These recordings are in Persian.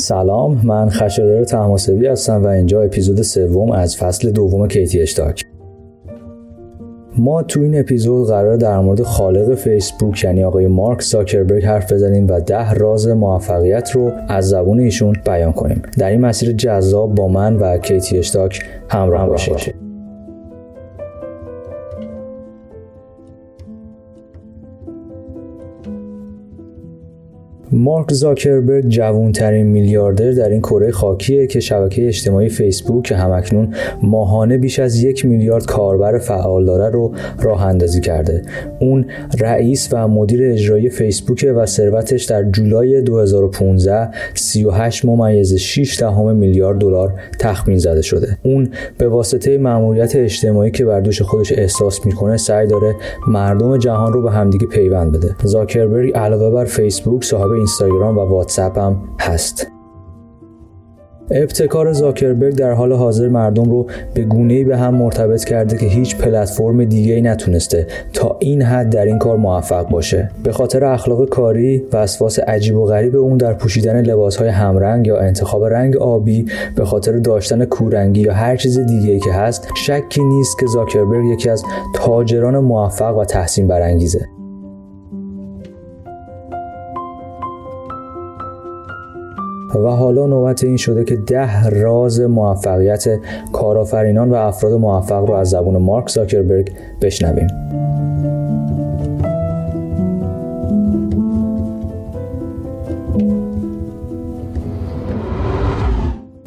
سلام من خشایار تماسبی هستم و اینجا اپیزود سوم از فصل دوم کیتی اشتاک ما تو این اپیزود قرار در مورد خالق فیسبوک یعنی آقای مارک زاکربرگ حرف بزنیم و ده راز موفقیت رو از زبون ایشون بیان کنیم. در این مسیر جذاب با من و کیتی اشتاک همراه باشید. مارک زاکربرگ جوانترین میلیاردر در این کره خاکیه که شبکه اجتماعی فیسبوک که همکنون ماهانه بیش از یک میلیارد کاربر فعال داره رو راه اندازی کرده. اون رئیس و مدیر اجرایی فیسبوک و ثروتش در جولای 2015 38 ممیز 6 دهم میلیارد دلار تخمین زده شده. اون به واسطه مأموریت اجتماعی که بر دوش خودش احساس می‌کنه سعی داره مردم جهان رو به همدیگه پیوند بده. زاکربرگ علاوه بر فیسبوک صاحب اینستاگرام و واتساپ هم هست. ابتکار زاکربرگ در حال حاضر مردم رو به گونه‌ای به هم مرتبط کرده که هیچ پلتفرم دیگه ای نتونسته تا این حد در این کار موفق باشه. به خاطر اخلاق کاری و اسواس عجیب و غریب اون در پوشیدن لباسهای همرنگ یا انتخاب رنگ آبی به خاطر داشتن کورنگی یا هر چیز دیگه ای که هست شکی نیست که زاکربرگ یکی از تاجران موفق و تحسین برانگیزه. و حالا نوبت این شده که ده راز موفقیت کارآفرینان و افراد موفق رو از زبون مارک زاکربرگ بشنویم.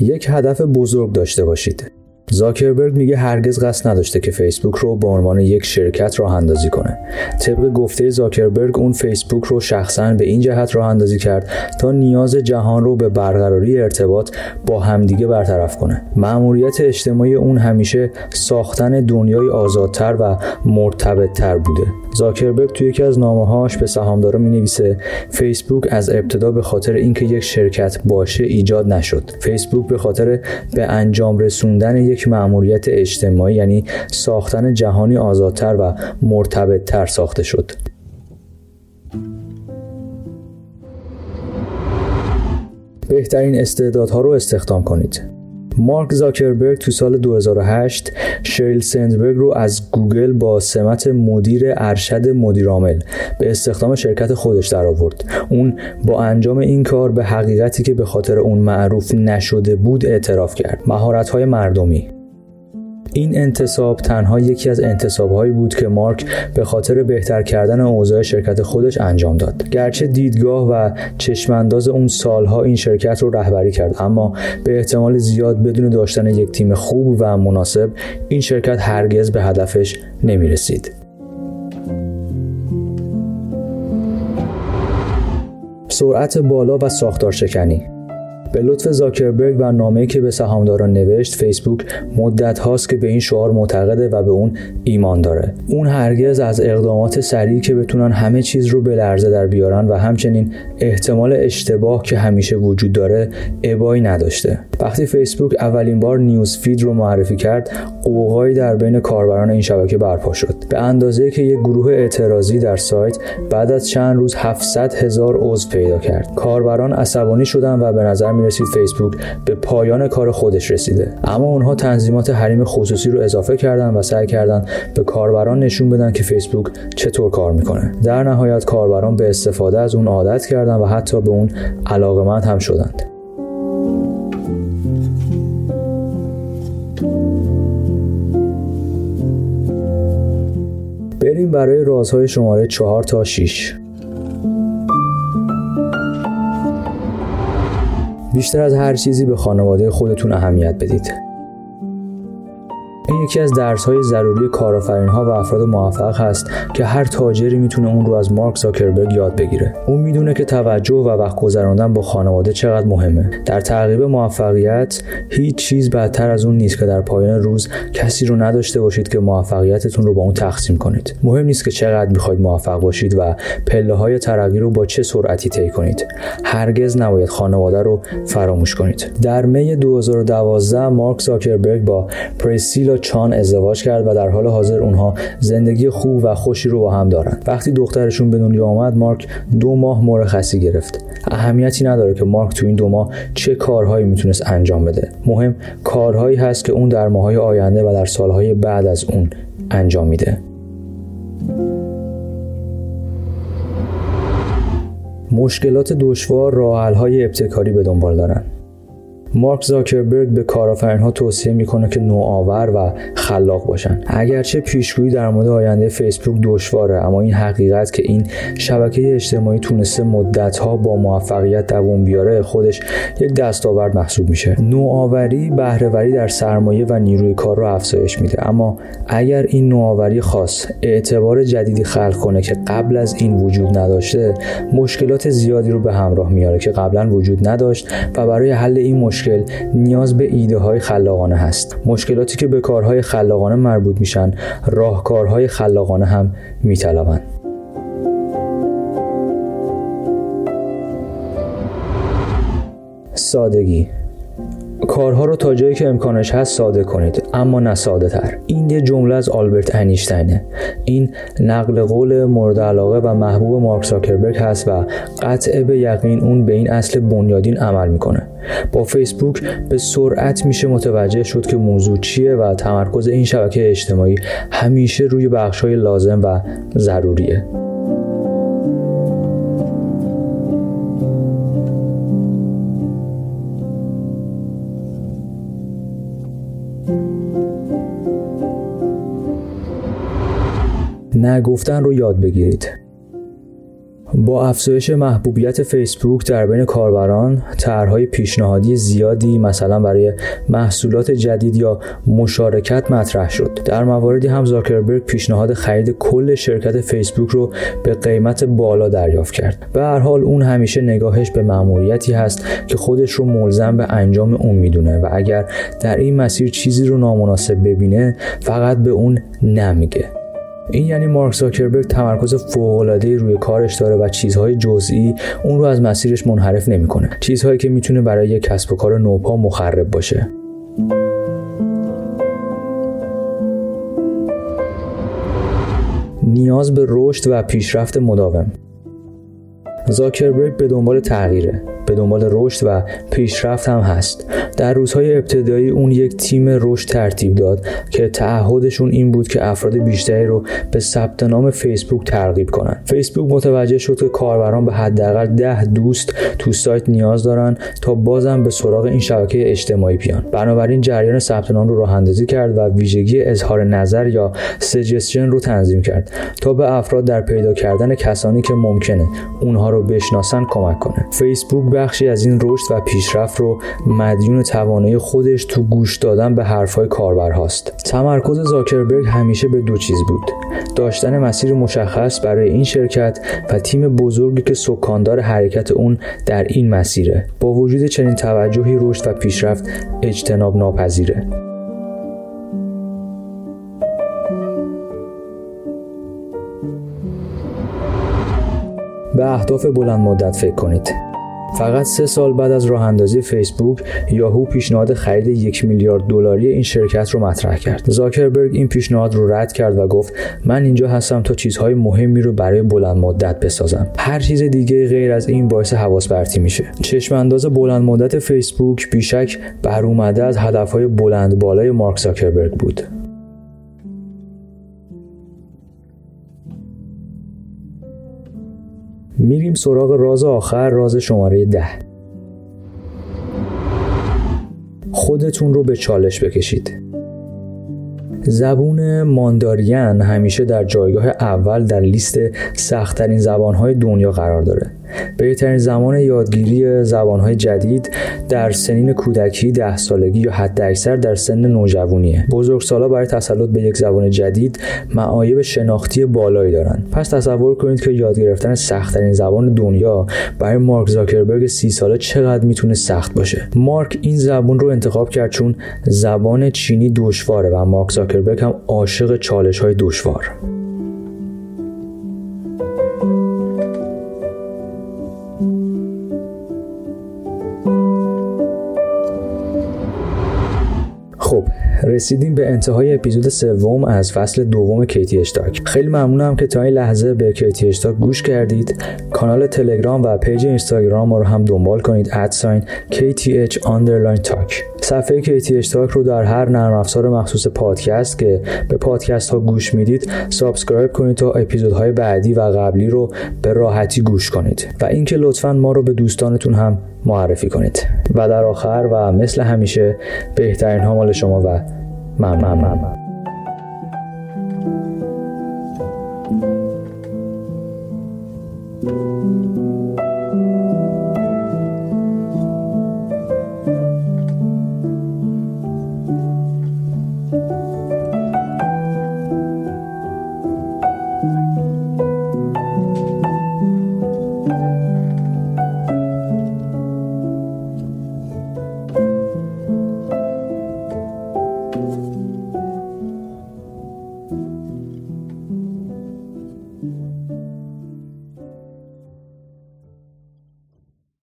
یک هدف بزرگ داشته باشید. زاکربرگ میگه هرگز قصد نداشته که فیسبوک رو به عنوان یک شرکت راه اندازی کنه. طبق گفته زاکربرگ اون فیسبوک رو شخصا به این جهت راه اندازی کرد تا نیاز جهان رو به برقراری ارتباط با همدیگه برطرف کنه. مأموریت اجتماعی اون همیشه ساختن دنیای آزادتر و مرتبطتر بوده. زاکربرگ توی یکی از نامه‌هاش به سهامدارا می‌نویسه فیسبوک از ابتدا به خاطر اینکه یک شرکت باشه ایجاد نشد. فیسبوک به خاطر به انجام رسوندن یک مأموریت اجتماعی یعنی ساختن جهانی آزادتر و مرتبطتر ساخته شد. بهترین استعدادها رو استخدام کنید. مارک زاکربرگ تو سال 2008 شریل سندبرگ رو از گوگل با سمت مدیر ارشد مدیرعامل به استخدام شرکت خودش در آورد. اون با انجام این کار به حقیقتی که به خاطر اون معروف نشده بود اعتراف کرد. مهارت‌های مردمی این انتصاب تنها یکی از انتصابهایی بود که مارک به خاطر بهتر کردن اوضاع شرکت خودش انجام داد گرچه دیدگاه و چشمانداز اون سالها این شرکت رو رهبری کرد اما به احتمال زیاد بدون داشتن یک تیم خوب و مناسب این شرکت هرگز به هدفش نمی رسید. سرعت بالا و ساختار شکنی به لطف زاکربرگ و نامه‌ای که به سهامداران نوشت فیسبوک مدت هاست که به این شعار معتقده و به اون ایمان داره. اون هرگز از اقدامات سریعی که بتونن همه چیز رو به لرزه در بیارن و همچنین احتمال اشتباه که همیشه وجود داره ابایی نداشته. وقتی فیسبوک اولین بار نیوز فید رو معرفی کرد قوقایی در بین کاربران این شبکه برپا شد. به اندازه که یک گروه اعتراضی در سایت بعد از چند روز 700 هزار عضو پیدا کرد. کاربران عصبانی شدن و به نظر می رسید فیسبوک به پایان کار خودش رسیده. اما اونها تنظیمات حریم خصوصی رو اضافه کردن و سعی کردن به کاربران نشون بدن که فیسبوک چطور کار می‌کنه. در نهایت کاربران به استفاده از اون عادت کردن و حتی به اون علاقمند هم شدند. بریم برای رازهای شماره 4 تا 6 بیشتر از هر چیزی به خانواده خودتون اهمیت بدید. یکی از درس های ضروری کارآفرین ها و افراد موفق هست که هر تاجری می‌تونه اون رو از مارک زاکربرگ یاد بگیره. اون می‌دونه که توجه و وقت گذراندن با خانواده چقدر مهمه. در تعقیب موفقیت هیچ چیز بدتر از اون نیست که در پایان روز کسی رو نداشته باشید که موفقیتتون رو با اون تقسیم کنید. مهم نیست که چقدر می‌خواید موفق باشید و پله های ترقی رو با چه سرعتی طی کنید. هرگز نباید خانواده رو فراموش کنید. در می 2012 مارک زاکربرگ با پرسیلا تان ازدواج کرد و در حال حاضر اونها زندگی خوب و خوشی رو با هم دارن وقتی دخترشون به دنیا آمد مارک دو ماه مرخصی گرفت. اهمیتی نداره که مارک تو این دو ماه چه کارهایی می‌تونست انجام بده. مهم کارهایی هست که اون در ماهای آینده و در سالهای بعد از اون انجام میده. مشکلات دشوار راه های ابتکاری به دنبال دارن. مارک زاکربرگ به کارآفرینها توصیه می‌کنه که نوآور و خلاق باشن. اگرچه پیشگویی در مورد آینده فیسبوک دشواره اما این حقیقت که این شبکه اجتماعی تونسته مدتها با موفقیت دووم بیاره خودش یک دستاورد محسوب میشه. نوآوری بهرهوری در سرمایه و نیروی کار رو افزایش میده. اما اگر این نوآوری خاص اعتبار جدیدی خلق کنه که قبل از این وجود نداشته مشکلات زیادی رو به همراه میاره که قبلا وجود نداشت و برای حل این مشکل مشکل نیاز به ایده های خلاقانه هست. مشکلاتی که به کارهای خلاقانه مربوط میشن راهکارهای خلاقانه هم میطلبند. سادگی کارها رو تا جایی که امکانش هست ساده کنید اما نه ساده تر این یه جمله از آلبرت اینشتینه. این نقل قول مورد علاقه و محبوب مارک زاکربرگ هست و قطع به یقین اون به این اصل بنیادین عمل می‌کنه. با فیسبوک به سرعت میشه متوجه شد که موضوع چیه و تمرکز این شبکه اجتماعی همیشه روی بخشهای لازم و ضروریه. نگفتن رو یاد بگیرید. با افزایش محبوبیت فیسبوک در بین کاربران طرحهای پیشنهادی زیادی مثلا برای محصولات جدید یا مشارکت مطرح شد. در مواردی هم زاکربرگ پیشنهاد خرید کل شرکت فیسبوک رو به قیمت بالا دریافت کرد. به هر حال اون همیشه نگاهش به مأموریتی هست که خودش رو ملزم به انجام اون می‌دونه و اگر در این مسیر چیزی رو نامناسب ببینه فقط به اون نمیگه. این یعنی مارک زاکربرگ تمرکز فوق‌العاده‌ای روی کارش داره و چیزهای جزئی اون رو از مسیرش منحرف نمی‌کنه. چیزهایی که می‌تونه برای یک کسب و کار نوپا مخرب باشه. نیاز به رشد و پیشرفت مداوم. زاکربرگ به دنبال تغییره. به دنبال رشد و پیشرفت هم هست. در روزهای ابتدایی اون یک تیم رشد ترتیب داد که تعهدشون این بود که افراد بیشتری رو به ثبت نام فیسبوک ترغیب کنن. فیسبوک متوجه شد که کاربران به حداقل ده دوست تو سایت نیاز دارن تا بازم به سراغ این شبکه اجتماعی بیان. بنابراین جریان ثبت نام رو راه اندازی کرد و ویژگی اظهار نظر یا سجستشن رو تنظیم کرد تا به افراد در پیدا کردن کسانی که ممکنه اونها رو بشناسن کمک کنه. فیسبوک بخشی از این رشد و پیشرفت رو مدیون توانایی خودش تو گوش دادن به حرفهای کاربرهاست تمرکز زاکربرگ همیشه به دو چیز بود داشتن مسیر مشخص برای این شرکت و تیم بزرگی که سکاندار حرکت اون در این مسیره. با وجود چنین توجهی رشد و پیشرفت اجتناب ناپذیره. به اهداف بلند مدت فکر کنید. فقط سه سال بعد از راه اندازی فیسبوک یاهو پیشنهاد خرید یک میلیارد دلاری این شرکت رو مطرح کرد. زاکربرگ این پیشنهاد رو رد کرد و گفت من اینجا هستم تا چیزهای مهمی رو برای بلند مدت بسازم. هر چیز دیگه غیر از این باعث حواس برتی میشه. چشم انداز بلند مدت فیسبوک بیشک بر اومده از هدفهای بلند بالای مارک زاکربرگ بود. میریم سراغ راز آخر راز شماره ده. خودتون رو به چالش بکشید. زبون مانداریان همیشه در جایگاه اول در لیست سختترین زبانهای دنیا قرار داره. بهترین زمان یادگیری زبانهای جدید در سنین کودکی ده سالگی یا حد اکثر در سن نوجوانیه. بزرگسالا برای تسلط به یک زبان جدید معایب شناختی بالایی دارند. پس تصور کنید که یاد گرفتن سختترین زبان دنیا برای مارک زاکربرگ سی ساله چقدر می‌تونه سخت باشه. مارک این زبان رو انتخاب کرد چون زبان چینی دشواره و مارک زاکربرگ هم عاشق چالش های دشوار. رسیدیم به انتهای اپیزود سوم از فصل دوم KTH Talk خیلی ممنونم که تا این لحظه به KTH Talk گوش کردید. کانال تلگرام و page اینستاگرام ما رو هم دنبال کنید. at sign KTH underline talk. صفحه KTH Talk رو در هر نرم افزار مخصوص پادکست که به پادکست ها گوش می‌دید subscribe کنید تا اپیزودهای بعدی و قبلی رو به راحتی گوش کنید. و اینکه لطفا ما رو به دوستانتون هم معرفی کنید. و در آخر و مثل همیشه بهترین ها مال شما و 慢慢慢慢。